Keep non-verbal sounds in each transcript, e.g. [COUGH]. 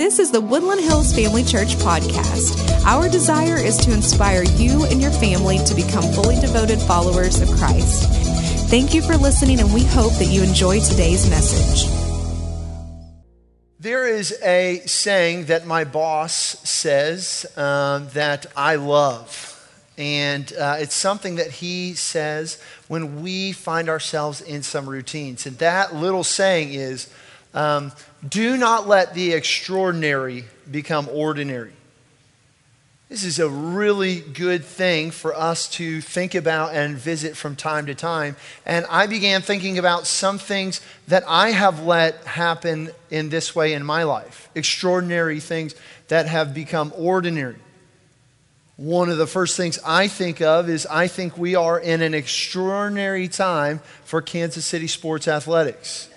This is the Woodland Hills Family Church podcast. Our desire is to inspire you and your family to become fully devoted followers of Christ. Thank you for listening, and we hope that you enjoy today's message. There is a saying that my boss says um, that I love. And uh, it's something that he says when we find ourselves in some routines. And that little saying is um, do not let the extraordinary become ordinary. This is a really good thing for us to think about and visit from time to time. And I began thinking about some things that I have let happen in this way in my life extraordinary things that have become ordinary. One of the first things I think of is I think we are in an extraordinary time for Kansas City sports athletics.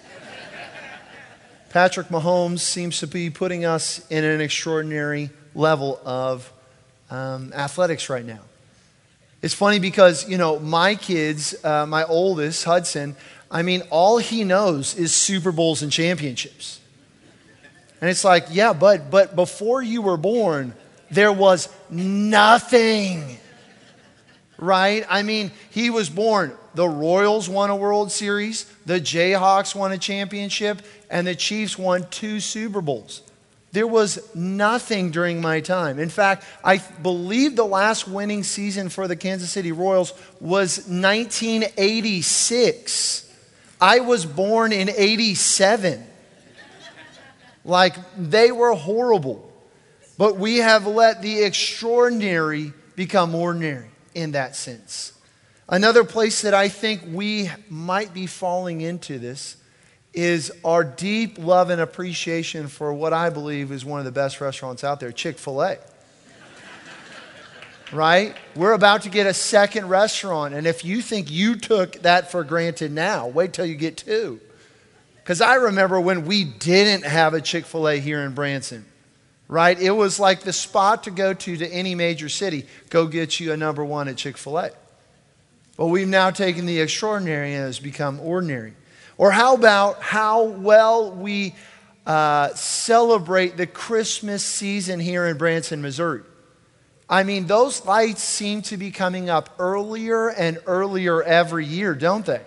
Patrick Mahomes seems to be putting us in an extraordinary level of um, athletics right now. It's funny because, you know, my kids, uh, my oldest, Hudson, I mean, all he knows is Super Bowls and championships. And it's like, yeah, but, but before you were born, there was nothing. Right? I mean, he was born. The Royals won a World Series, the Jayhawks won a championship, and the Chiefs won two Super Bowls. There was nothing during my time. In fact, I believe the last winning season for the Kansas City Royals was 1986. I was born in 87. Like, they were horrible. But we have let the extraordinary become ordinary in that sense. Another place that I think we might be falling into this is our deep love and appreciation for what I believe is one of the best restaurants out there, Chick fil A. [LAUGHS] right? We're about to get a second restaurant, and if you think you took that for granted now, wait till you get two. Because I remember when we didn't have a Chick fil A here in Branson right? It was like the spot to go to to any major city. Go get you a number one at Chick fil A. But we've now taken the extraordinary and has become ordinary. Or how about how well we uh, celebrate the Christmas season here in Branson, Missouri? I mean, those lights seem to be coming up earlier and earlier every year, don't they?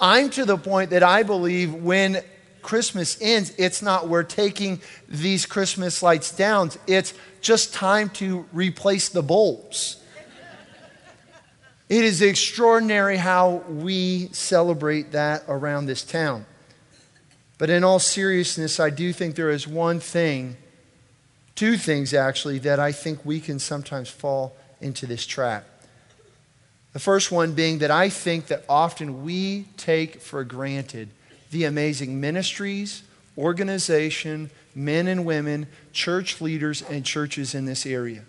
I'm to the point that I believe when Christmas ends, it's not we're taking these Christmas lights down, it's just time to replace the bulbs. It is extraordinary how we celebrate that around this town. But in all seriousness, I do think there is one thing, two things actually, that I think we can sometimes fall into this trap. The first one being that I think that often we take for granted the amazing ministries, organization, men and women, church leaders, and churches in this area.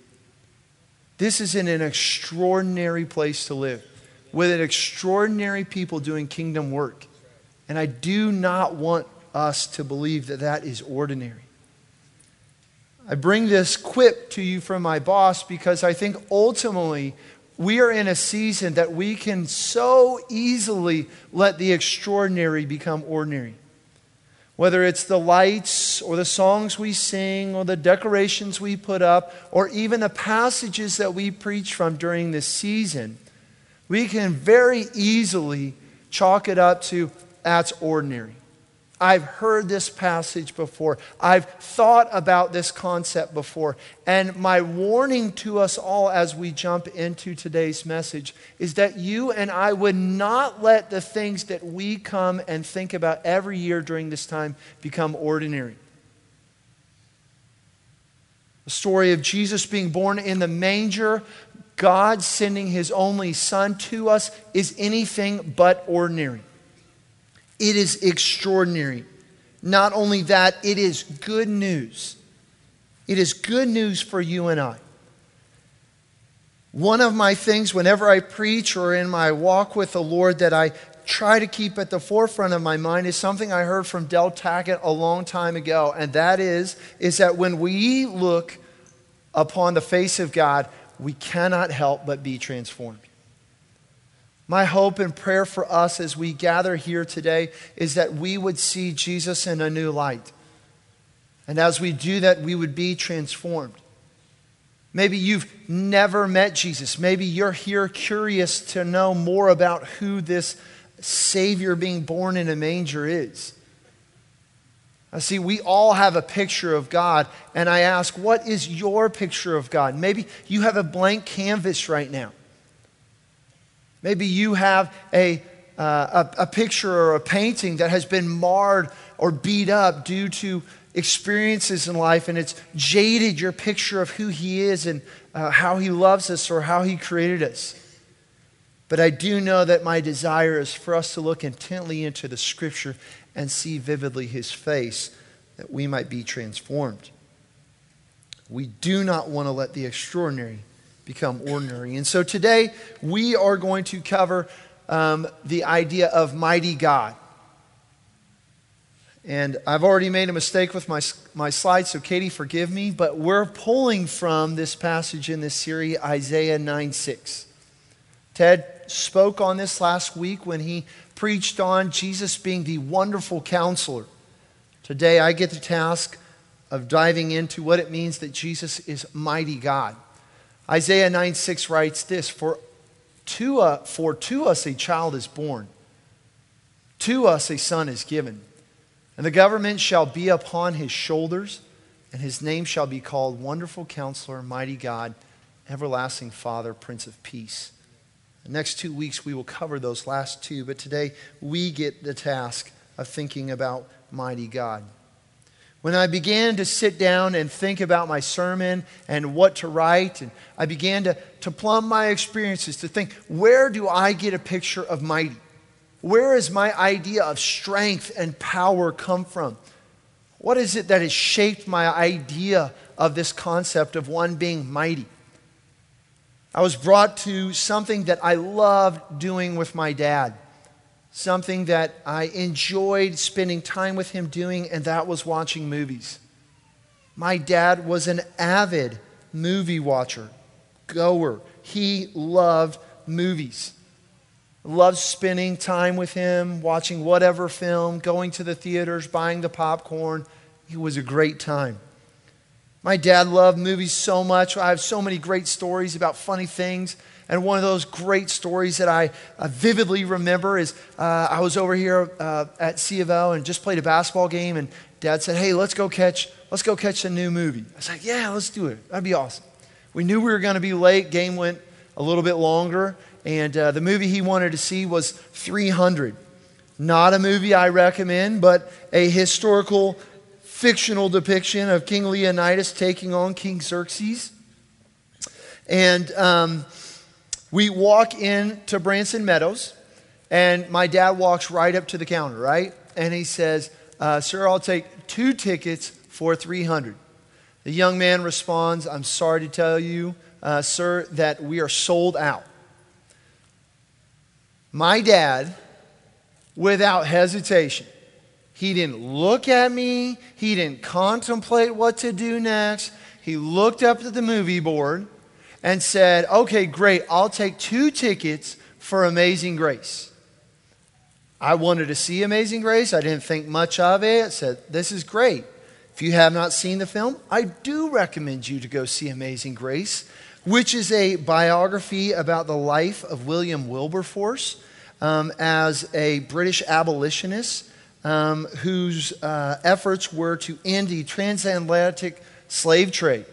This is in an extraordinary place to live with an extraordinary people doing kingdom work. And I do not want us to believe that that is ordinary. I bring this quip to you from my boss because I think ultimately we are in a season that we can so easily let the extraordinary become ordinary. Whether it's the lights or the songs we sing or the decorations we put up or even the passages that we preach from during this season, we can very easily chalk it up to that's ordinary. I've heard this passage before. I've thought about this concept before. And my warning to us all as we jump into today's message is that you and I would not let the things that we come and think about every year during this time become ordinary. The story of Jesus being born in the manger, God sending his only son to us, is anything but ordinary. It is extraordinary. Not only that, it is good news. It is good news for you and I. One of my things, whenever I preach or in my walk with the Lord, that I try to keep at the forefront of my mind is something I heard from Del Tackett a long time ago, and that is, is that when we look upon the face of God, we cannot help but be transformed. My hope and prayer for us as we gather here today is that we would see Jesus in a new light. And as we do that, we would be transformed. Maybe you've never met Jesus. Maybe you're here curious to know more about who this Savior being born in a manger is. I see, we all have a picture of God, and I ask, what is your picture of God? Maybe you have a blank canvas right now. Maybe you have a, uh, a, a picture or a painting that has been marred or beat up due to experiences in life, and it's jaded your picture of who He is and uh, how He loves us or how He created us. But I do know that my desire is for us to look intently into the Scripture and see vividly His face that we might be transformed. We do not want to let the extraordinary become ordinary. And so today we are going to cover um, the idea of mighty God. And I've already made a mistake with my, my slides, so Katie, forgive me, but we're pulling from this passage in this series, Isaiah 9 6. Ted spoke on this last week when he preached on Jesus being the wonderful counselor. Today, I get the task of diving into what it means that Jesus is mighty God. Isaiah 9 6 writes this For to, uh, for to us a child is born, to us a son is given and the government shall be upon his shoulders, and his name shall be called Wonderful Counselor, Mighty God, Everlasting Father, Prince of Peace. The next two weeks we will cover those last two, but today we get the task of thinking about Mighty God. When I began to sit down and think about my sermon and what to write, and I began to, to plumb my experiences to think, where do I get a picture of mighty? Where is my idea of strength and power come from? What is it that has shaped my idea of this concept of one being mighty? I was brought to something that I loved doing with my dad, something that I enjoyed spending time with him doing, and that was watching movies. My dad was an avid movie watcher, goer. He loved movies. Loved spending time with him, watching whatever film, going to the theaters, buying the popcorn. It was a great time. My dad loved movies so much. I have so many great stories about funny things. And one of those great stories that I uh, vividly remember is uh, I was over here uh, at C of and just played a basketball game, and Dad said, "Hey, let's go catch, let's go catch a new movie." I was like, "Yeah, let's do it. That'd be awesome." We knew we were going to be late. Game went a little bit longer, and uh, the movie he wanted to see was 300. Not a movie I recommend, but a historical fictional depiction of King Leonidas taking on King Xerxes. And um, we walk into Branson Meadows, and my dad walks right up to the counter, right? And he says, uh, Sir, I'll take two tickets for 300. The young man responds, I'm sorry to tell you, uh, sir, that we are sold out. My dad, without hesitation, he didn't look at me, he didn't contemplate what to do next. He looked up at the movie board and said, Okay, great, I'll take two tickets for Amazing Grace. I wanted to see Amazing Grace. I didn't think much of it. I said, This is great. If you have not seen the film, I do recommend you to go see Amazing Grace, which is a biography about the life of William Wilberforce um, as a British abolitionist um, whose uh, efforts were to end the transatlantic slave trade.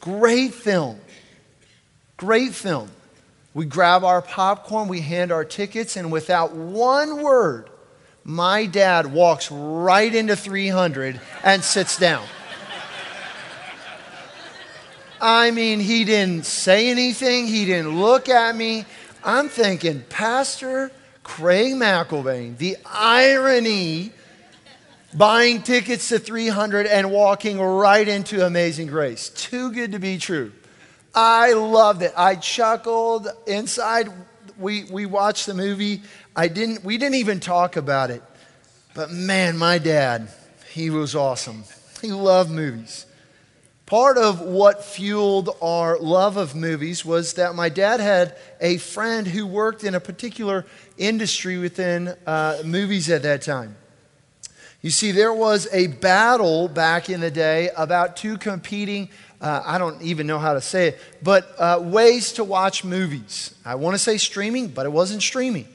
Great film. Great film. We grab our popcorn, we hand our tickets, and without one word, my dad walks right into 300 and sits down. I mean, he didn't say anything, he didn't look at me. I'm thinking, Pastor, Craig McElvain, the irony buying tickets to 300 and walking right into Amazing Grace. Too good to be true. I loved it. I chuckled inside. We, we watched the movie. I didn't, we didn't even talk about it. But man, my dad, he was awesome. He loved movies. Part of what fueled our love of movies was that my dad had a friend who worked in a particular industry within uh, movies at that time. You see, there was a battle back in the day about two competing, uh, I don't even know how to say it, but uh, ways to watch movies. I want to say streaming, but it wasn't streaming,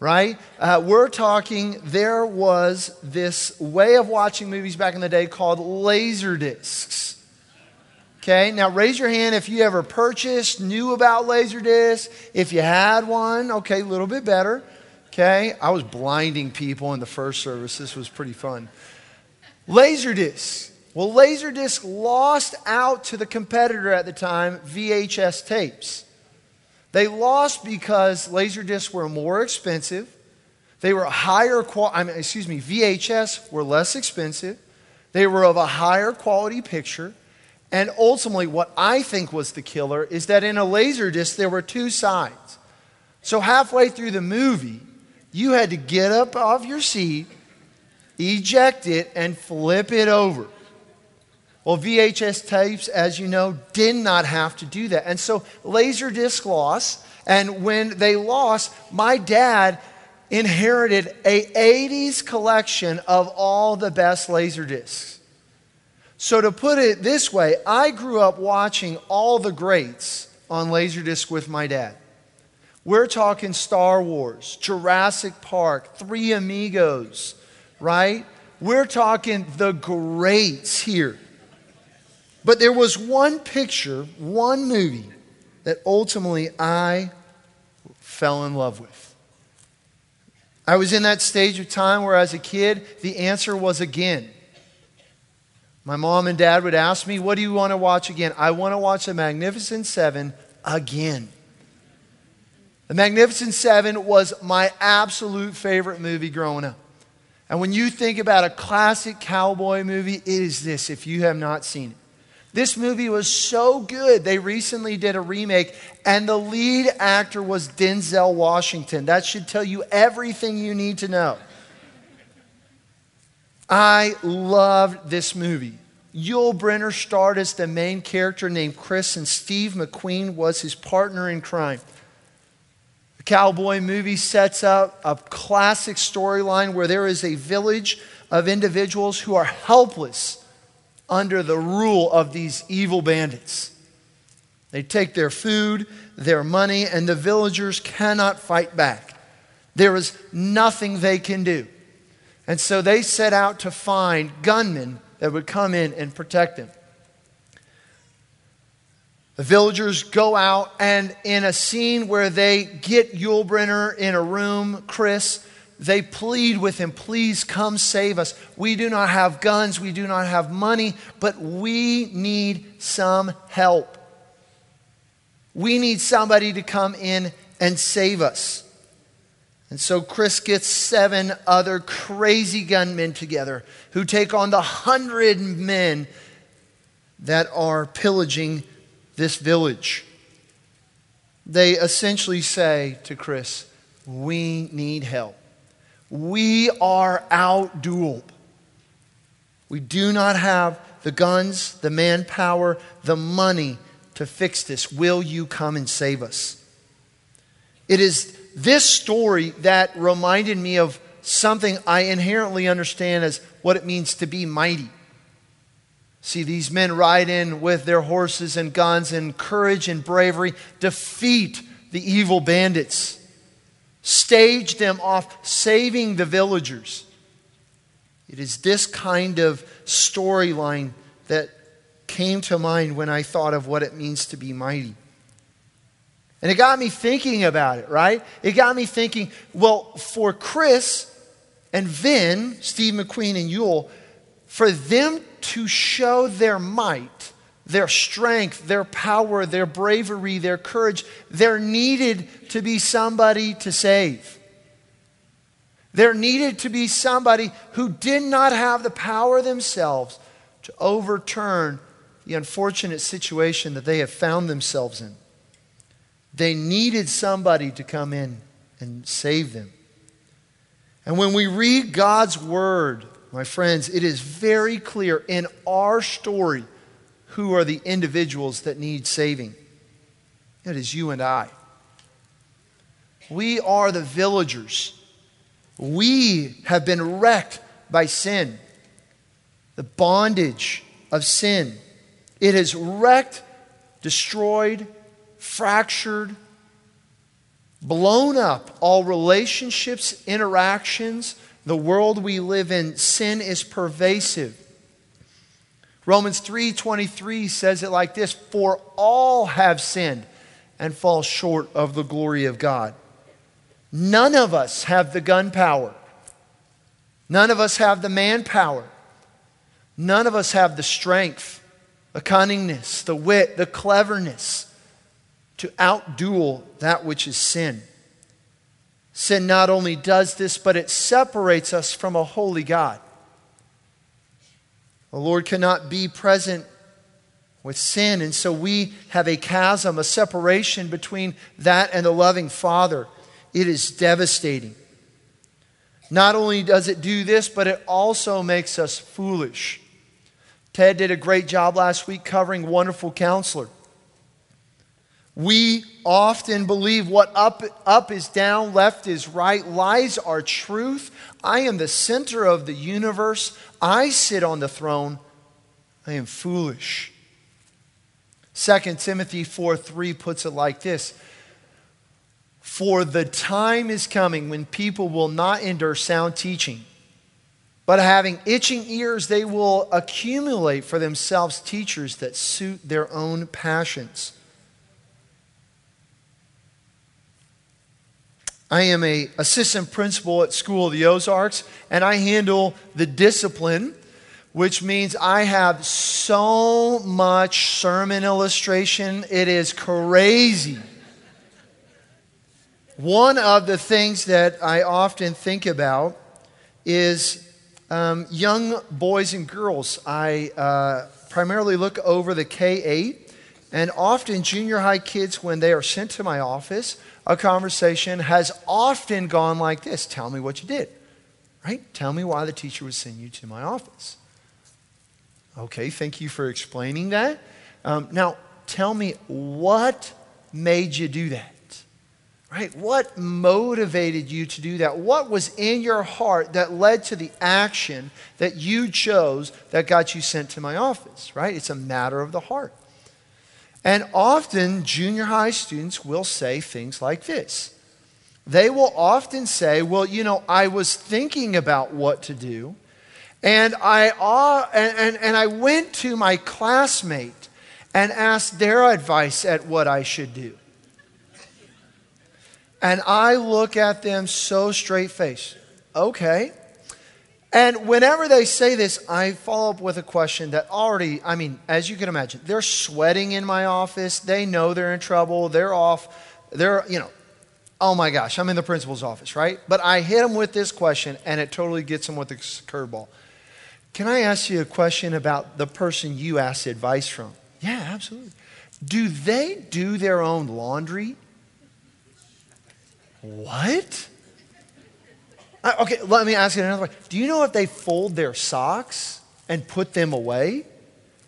right? Uh, we're talking, there was this way of watching movies back in the day called laser discs. Okay, now raise your hand if you ever purchased, knew about Laserdisc. If you had one, okay, a little bit better. Okay, I was blinding people in the first service. This was pretty fun. Laserdisc. Well, Laserdisc lost out to the competitor at the time, VHS tapes. They lost because Laserdiscs were more expensive. They were higher quality, I mean, excuse me, VHS were less expensive. They were of a higher quality picture. And ultimately, what I think was the killer is that in a laser disc, there were two sides. So halfway through the movie, you had to get up off your seat, eject it, and flip it over. Well, VHS tapes, as you know, did not have to do that. And so Laserdisc lost. And when they lost, my dad inherited a 80s collection of all the best Laserdiscs. So, to put it this way, I grew up watching all the greats on Laserdisc with my dad. We're talking Star Wars, Jurassic Park, Three Amigos, right? We're talking the greats here. But there was one picture, one movie that ultimately I fell in love with. I was in that stage of time where, as a kid, the answer was again. My mom and dad would ask me, What do you want to watch again? I want to watch The Magnificent Seven again. The Magnificent Seven was my absolute favorite movie growing up. And when you think about a classic cowboy movie, it is this, if you have not seen it. This movie was so good, they recently did a remake, and the lead actor was Denzel Washington. That should tell you everything you need to know. I loved this movie. Yul Brynner starred as the main character named Chris, and Steve McQueen was his partner in crime. The cowboy movie sets up a classic storyline where there is a village of individuals who are helpless under the rule of these evil bandits. They take their food, their money, and the villagers cannot fight back. There is nothing they can do. And so they set out to find gunmen that would come in and protect them. The villagers go out, and in a scene where they get Yul Brynner in a room, Chris, they plead with him, please come save us. We do not have guns, we do not have money, but we need some help. We need somebody to come in and save us. And so Chris gets seven other crazy gunmen together who take on the hundred men that are pillaging this village. They essentially say to Chris, We need help. We are outdueled. We do not have the guns, the manpower, the money to fix this. Will you come and save us? It is this story that reminded me of something I inherently understand as what it means to be mighty. See, these men ride in with their horses and guns and courage and bravery, defeat the evil bandits, stage them off, saving the villagers. It is this kind of storyline that came to mind when I thought of what it means to be mighty. And it got me thinking about it, right? It got me thinking, well, for Chris and Vin, Steve McQueen and Yul, for them to show their might, their strength, their power, their bravery, their courage, there needed to be somebody to save. There needed to be somebody who did not have the power themselves to overturn the unfortunate situation that they have found themselves in. They needed somebody to come in and save them. And when we read God's word, my friends, it is very clear in our story who are the individuals that need saving. It is you and I. We are the villagers. We have been wrecked by sin, the bondage of sin. It has wrecked, destroyed, fractured, blown up all relationships, interactions, the world we live in. Sin is pervasive. Romans 3:23 says it like this, "For all have sinned and fall short of the glory of God." None of us have the gun power. None of us have the manpower. None of us have the strength, the cunningness, the wit, the cleverness to outduel that which is sin. Sin not only does this, but it separates us from a holy God. The Lord cannot be present with sin, and so we have a chasm, a separation between that and the loving Father. It is devastating. Not only does it do this, but it also makes us foolish. Ted did a great job last week covering Wonderful Counselor. We often believe what up, up is down, left is right, lies are truth. I am the center of the universe. I sit on the throne. I am foolish. 2 Timothy 4 3 puts it like this For the time is coming when people will not endure sound teaching but having itching ears, they will accumulate for themselves teachers that suit their own passions. I am a assistant principal at School of the Ozarks, and I handle the discipline, which means I have so much sermon illustration. It is crazy. One of the things that I often think about is um, young boys and girls, I uh, primarily look over the K 8, and often junior high kids, when they are sent to my office, a conversation has often gone like this Tell me what you did, right? Tell me why the teacher would send you to my office. Okay, thank you for explaining that. Um, now, tell me what made you do that? Right? What motivated you to do that? What was in your heart that led to the action that you chose that got you sent to my office? Right? It's a matter of the heart. And often, junior high students will say things like this. They will often say, Well, you know, I was thinking about what to do, and I, uh, and, and, and I went to my classmate and asked their advice at what I should do. And I look at them so straight faced. Okay. And whenever they say this, I follow up with a question that already, I mean, as you can imagine, they're sweating in my office. They know they're in trouble. They're off. They're, you know, oh my gosh, I'm in the principal's office, right? But I hit them with this question, and it totally gets them with the curveball. Can I ask you a question about the person you asked advice from? Yeah, absolutely. Do they do their own laundry? What? Uh, okay, let me ask it another way. Do you know if they fold their socks and put them away?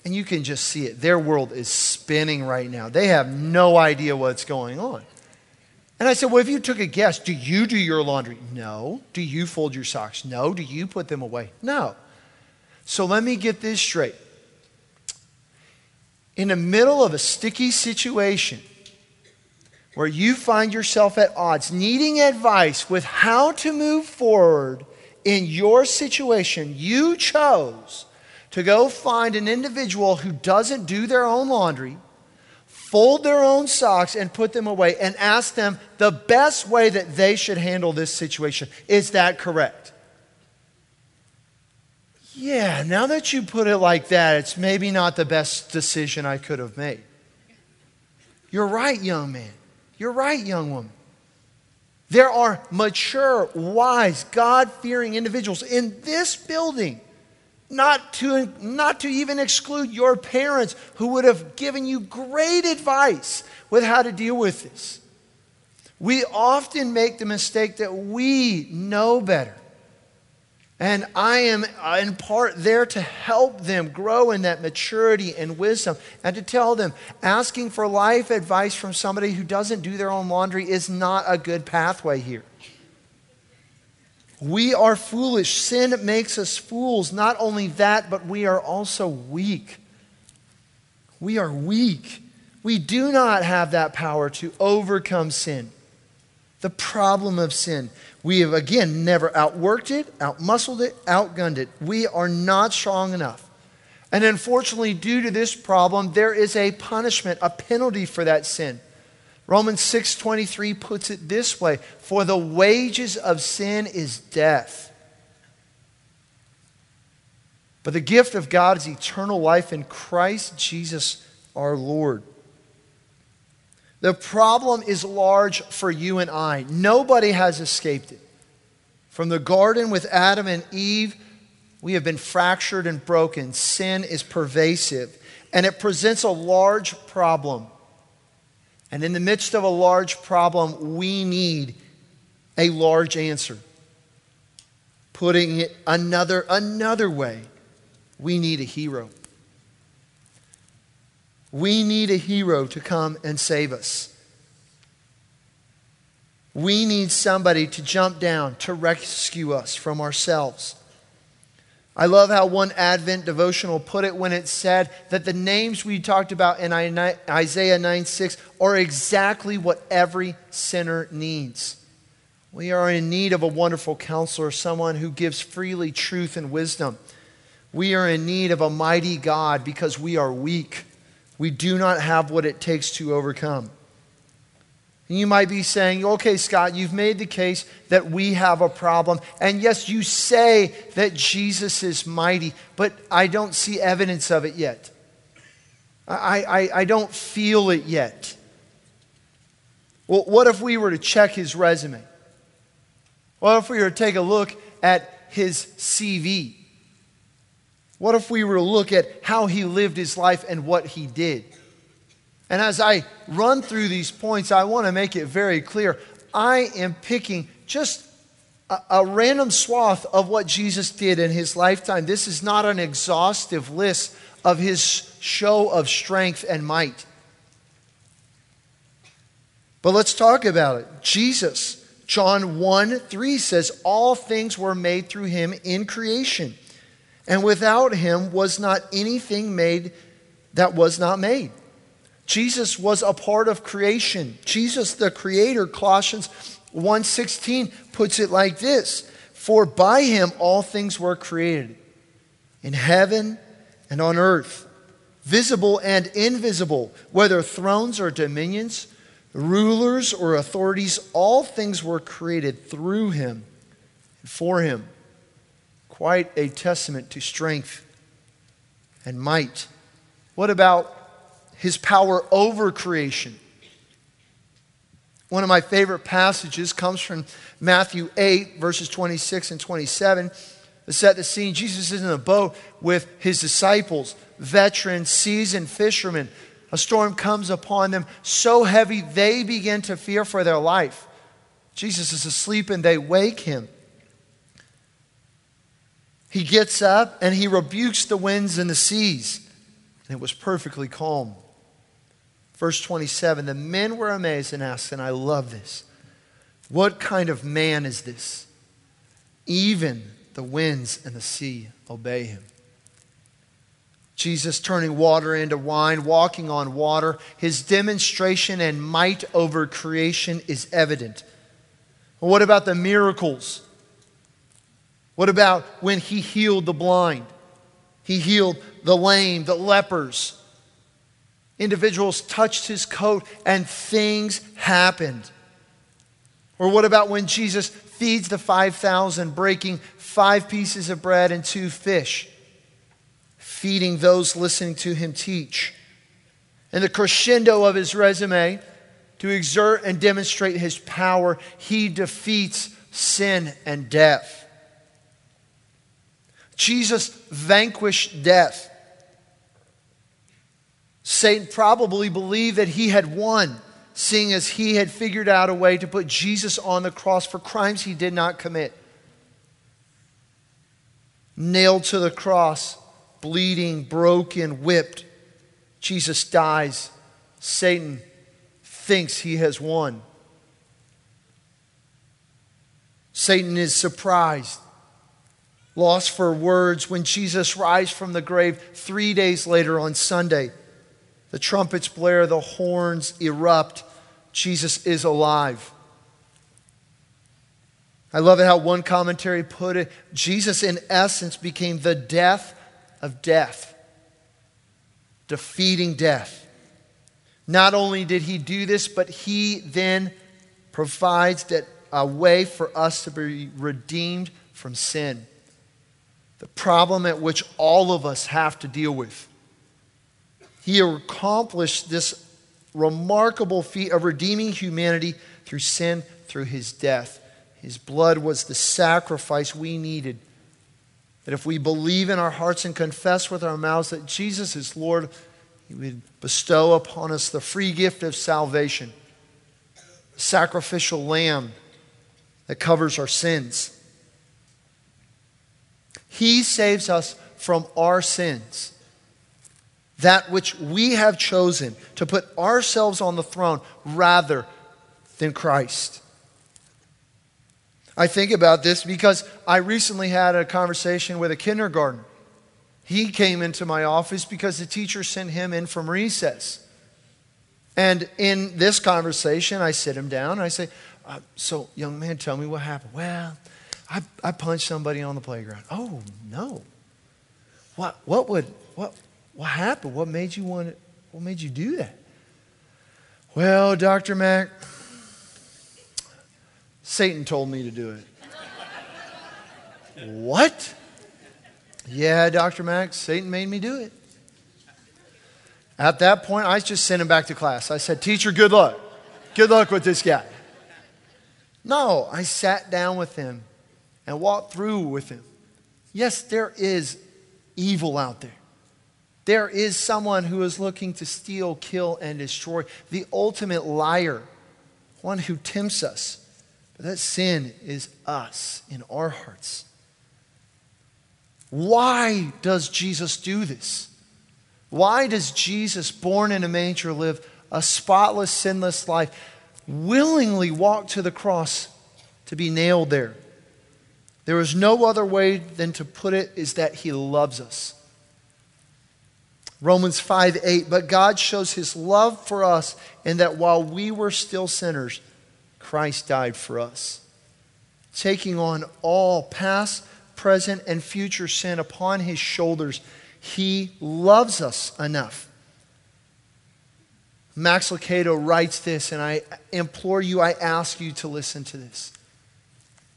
And you can just see it. Their world is spinning right now. They have no idea what's going on. And I said, Well, if you took a guess, do you do your laundry? No. Do you fold your socks? No. Do you put them away? No. So let me get this straight. In the middle of a sticky situation, where you find yourself at odds, needing advice with how to move forward in your situation, you chose to go find an individual who doesn't do their own laundry, fold their own socks, and put them away, and ask them the best way that they should handle this situation. Is that correct? Yeah, now that you put it like that, it's maybe not the best decision I could have made. You're right, young man. You're right, young woman. There are mature, wise, God fearing individuals in this building, not to, not to even exclude your parents who would have given you great advice with how to deal with this. We often make the mistake that we know better. And I am uh, in part there to help them grow in that maturity and wisdom and to tell them asking for life advice from somebody who doesn't do their own laundry is not a good pathway here. We are foolish. Sin makes us fools. Not only that, but we are also weak. We are weak. We do not have that power to overcome sin. The problem of sin. We have, again, never outworked it, outmuscled it, outgunned it. We are not strong enough. And unfortunately, due to this problem, there is a punishment, a penalty for that sin. Romans 6:23 puts it this way, for the wages of sin is death. But the gift of God is eternal life in Christ Jesus our Lord. The problem is large for you and I. Nobody has escaped it. From the garden with Adam and Eve, we have been fractured and broken. Sin is pervasive, and it presents a large problem. And in the midst of a large problem, we need a large answer. Putting it another, another way, we need a hero. We need a hero to come and save us. We need somebody to jump down to rescue us from ourselves. I love how one Advent devotional put it when it said that the names we talked about in Isaiah 9 6 are exactly what every sinner needs. We are in need of a wonderful counselor, someone who gives freely truth and wisdom. We are in need of a mighty God because we are weak. We do not have what it takes to overcome. And you might be saying, okay, Scott, you've made the case that we have a problem. And yes, you say that Jesus is mighty, but I don't see evidence of it yet. I, I, I don't feel it yet. Well, what if we were to check his resume? What if we were to take a look at his CV? What if we were to look at how he lived his life and what he did? And as I run through these points, I want to make it very clear. I am picking just a, a, random swath of what Jesus did in his lifetime. This is not an exhaustive list of his show of strength and might. But let's talk about it. Jesus, John 1 3 says, All things were made through him in creation, and without him was not anything made that was not made. Jesus was a part of creation. Jesus the creator, Colossians 1:16 puts it like this: For by him all things were created in heaven and on earth, visible and invisible, whether thrones or dominions, rulers or authorities, all things were created through him and for him. Quite a testament to strength and might. What about his power over creation. One of my favorite passages comes from Matthew 8, verses 26 and 27. To set the scene, Jesus is in a boat with his disciples, veteran, seasoned fishermen. A storm comes upon them so heavy they begin to fear for their life. Jesus is asleep and they wake him. He gets up and he rebukes the winds and the seas, and it was perfectly calm. Verse 27 The men were amazed and asked, and I love this, what kind of man is this? Even the winds and the sea obey him. Jesus turning water into wine, walking on water, his demonstration and might over creation is evident. What about the miracles? What about when he healed the blind? He healed the lame, the lepers, individuals touched his coat and things happened. Or what about when Jesus feeds the 5,000, breaking five pieces of bread and two fish, feeding those listening to him teach? And the crescendo of his resume, to exert and demonstrate his power, he defeats sin and death. Jesus vanquished death. Satan probably believed that he had won, seeing as he had figured out a way to put Jesus on the cross for crimes he did not commit. Nailed to the cross, bleeding, broken, whipped, Jesus dies. Satan thinks he has won. Satan is surprised, lost for words when Jesus rises from the grave three days later on Sunday. The trumpets blare, the horns erupt. Jesus is alive. I love it how one commentary put it Jesus, in essence, became the death of death, defeating death. Not only did he do this, but he then provides that a way for us to be redeemed from sin. The problem at which all of us have to deal with. He accomplished this remarkable feat of redeeming humanity through sin, through his death. His blood was the sacrifice we needed. That if we believe in our hearts and confess with our mouths that Jesus is Lord, he would bestow upon us the free gift of salvation, sacrificial lamb that covers our sins. He saves us from our sins that which we have chosen to put ourselves on the throne rather than Christ. I think about this because I recently had a conversation with a kindergartner. He came into my office because the teacher sent him in from recess. And in this conversation, I sit him down. I say, uh, So, young man, tell me what happened. Well, I, I punched somebody on the playground. Oh, no. What, what would, what, what happened? What made you want it? What made you do that? Well, Dr. Mack, Satan told me to do it. [LAUGHS] what? Yeah, Dr. Mack, Satan made me do it. At that point, I just sent him back to class. I said, Teacher, good luck. Good luck with this guy. No, I sat down with him and walk through with him. Yes, there is evil out there. There is someone who is looking to steal, kill, and destroy. The ultimate liar, one who tempts us. But that sin is us in our hearts. Why does Jesus do this? Why does Jesus, born in a manger, live a spotless, sinless life, willingly walk to the cross to be nailed there? There is no other way than to put it is that he loves us. Romans 5 8. But God shows his love for us in that while we were still sinners, Christ died for us, taking on all past, present, and future sin upon his shoulders. He loves us enough. Max Lucado writes this, and I implore you, I ask you to listen to this.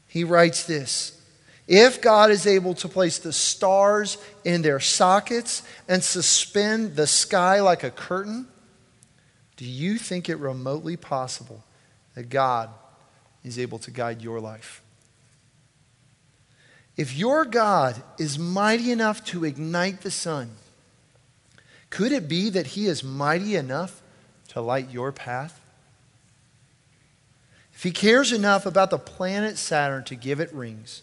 He writes this if God is able to place the stars in their sockets and suspend the sky like a curtain, do you think it remotely possible that God is able to guide your life? If your God is mighty enough to ignite the sun, could it be that he is mighty enough to light your path? If he cares enough about the planet Saturn to give it rings,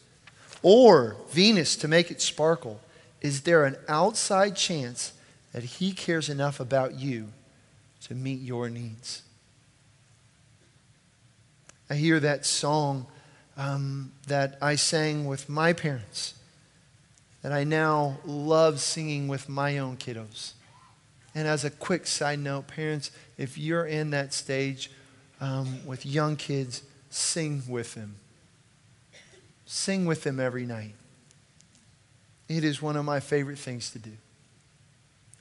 or Venus to make it sparkle, is there an outside chance that He cares enough about you to meet your needs? I hear that song um, that I sang with my parents, that I now love singing with my own kiddos. And as a quick side note, parents, if you're in that stage um, with young kids, sing with them. Sing with them every night. It is one of my favorite things to do.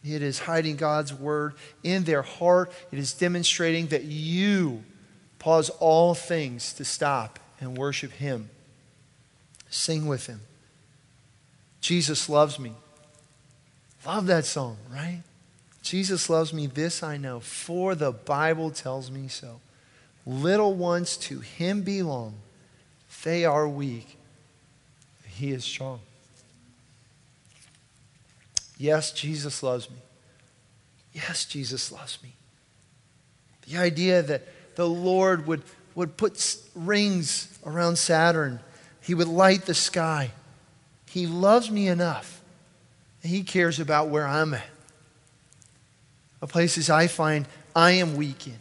It is hiding God's word in their heart. It is demonstrating that you pause all things to stop and worship Him. Sing with Him. Jesus loves me. Love that song, right? Jesus loves me, this I know, for the Bible tells me so. Little ones to Him belong, they are weak, he is strong. Yes, Jesus loves me. Yes, Jesus loves me. The idea that the Lord would, would put rings around Saturn, He would light the sky. He loves me enough. He cares about where I'm at. The places I find I am weak in.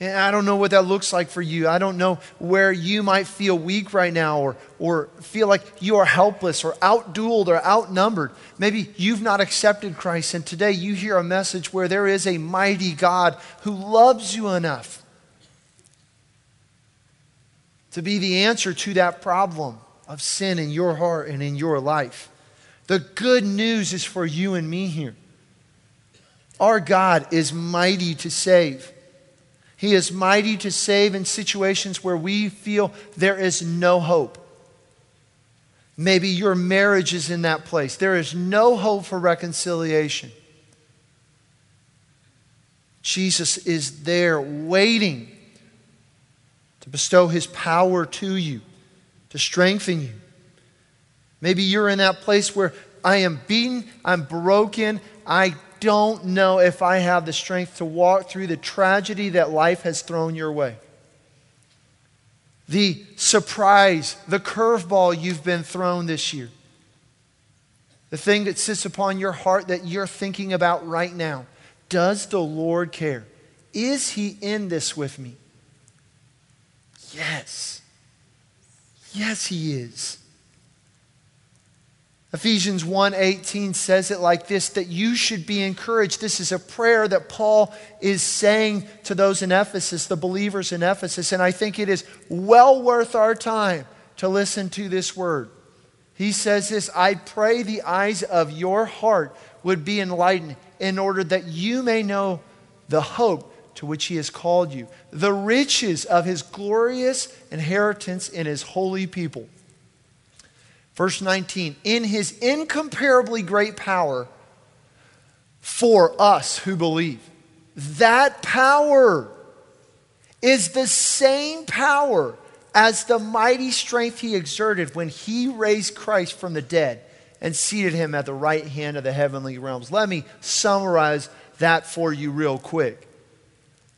And I don't know what that looks like for you. I don't know where you might feel weak right now or, or feel like you are helpless or outdueled or outnumbered. Maybe you've not accepted Christ, and today you hear a message where there is a mighty God who loves you enough to be the answer to that problem of sin in your heart and in your life. The good news is for you and me here. Our God is mighty to save. He is mighty to save in situations where we feel there is no hope. Maybe your marriage is in that place. There is no hope for reconciliation. Jesus is there waiting to bestow his power to you, to strengthen you. Maybe you're in that place where I am beaten, I'm broken, I don't know if I have the strength to walk through the tragedy that life has thrown your way. The surprise, the curveball you've been thrown this year. The thing that sits upon your heart that you're thinking about right now. Does the Lord care? Is He in this with me? Yes. Yes, He is. Ephesians 1:18 says it like this that you should be encouraged. This is a prayer that Paul is saying to those in Ephesus, the believers in Ephesus, and I think it is well worth our time to listen to this word. He says this, I pray the eyes of your heart would be enlightened in order that you may know the hope to which he has called you, the riches of his glorious inheritance in his holy people Verse 19, in his incomparably great power for us who believe. That power is the same power as the mighty strength he exerted when he raised Christ from the dead and seated him at the right hand of the heavenly realms. Let me summarize that for you real quick.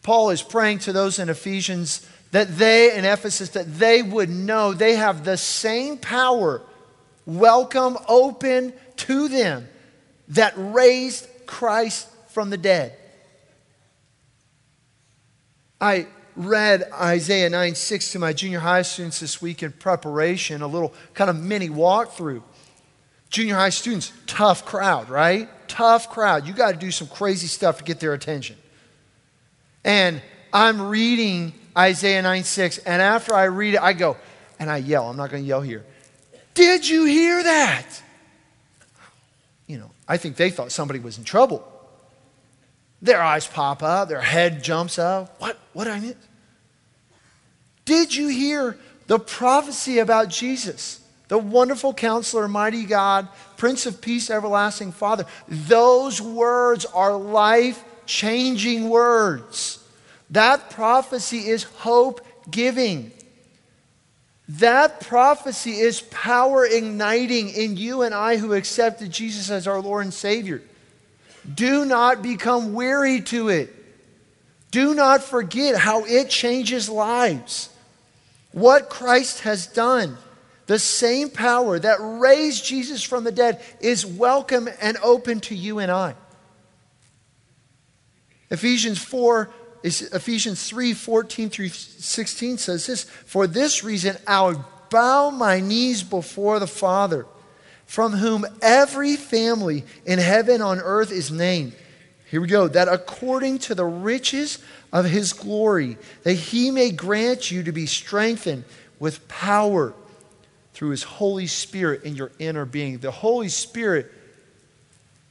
Paul is praying to those in Ephesians that they, in Ephesus, that they would know they have the same power welcome, open to them that raised Christ from the dead. I read Isaiah 9 6 to my junior high students this week in preparation, a little kind of mini walkthrough. Junior high students, tough crowd, right? Tough crowd. You got to do some crazy stuff to get their attention. And I'm reading Isaiah 9 6, and after I read it, I go, and I yell. I'm not going to yell here. Did you hear that? You know, I think they thought somebody was in trouble. Their eyes pop up, their head jumps up. What? What I miss? Did you hear the prophecy about Jesus? The wonderful counselor, mighty God, Prince of Peace, everlasting Father. Those words are life changing words. That prophecy is hope giving. That prophecy is power igniting in you and I who accepted Jesus as our Lord and Savior. Do not become weary to it. Do not forget how it changes lives. What Christ has done, the same power that raised Jesus from the dead, is welcome and open to you and I. Ephesians 4 Ephesians 3 14 through 16 says this For this reason, I would bow my knees before the Father, from whom every family in heaven on earth is named. Here we go. That according to the riches of his glory, that he may grant you to be strengthened with power through his Holy Spirit in your inner being. The Holy Spirit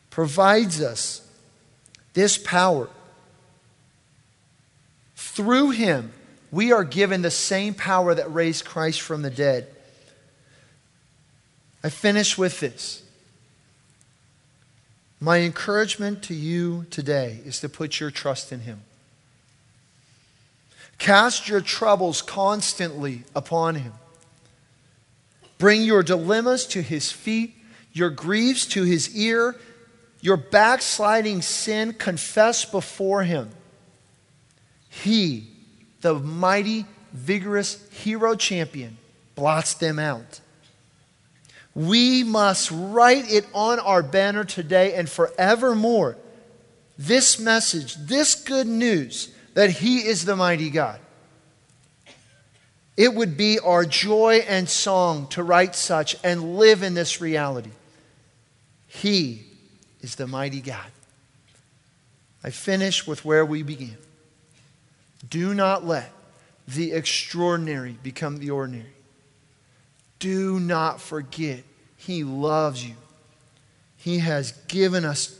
provides us this power through him, we are given the same power that raised Christ from the dead. I finish with this. My encouragement to you today is to put your trust in him. Cast your troubles constantly upon him. Bring your dilemmas to his feet, your griefs to his ear, your backsliding sin confess before him. He, the mighty, vigorous hero champion, blots them out. We must write it on our banner today and forevermore. This message, this good news that He is the mighty God. It would be our joy and song to write such and live in this reality. He is the mighty God. I finish with where we began. Do not let the extraordinary become the ordinary. Do not forget, He loves you. He has given us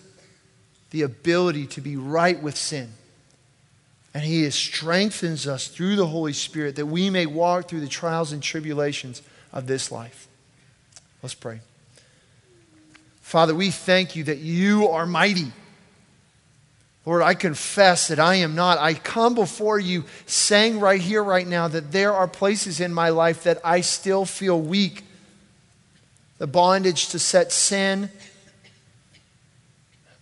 the ability to be right with sin. And He strengthens us through the Holy Spirit that we may walk through the trials and tribulations of this life. Let's pray. Father, we thank you that you are mighty. Lord, I confess that I am not. I come before you saying right here, right now, that there are places in my life that I still feel weak. The bondage to set sin,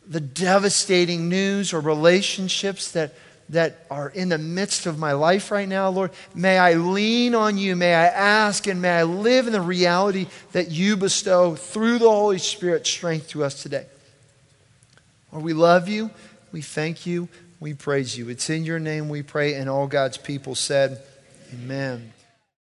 the devastating news or relationships that, that are in the midst of my life right now, Lord. May I lean on you. May I ask and may I live in the reality that you bestow through the Holy Spirit strength to us today. Lord, we love you. We thank you. We praise you. It's in your name we pray. And all God's people said, Amen.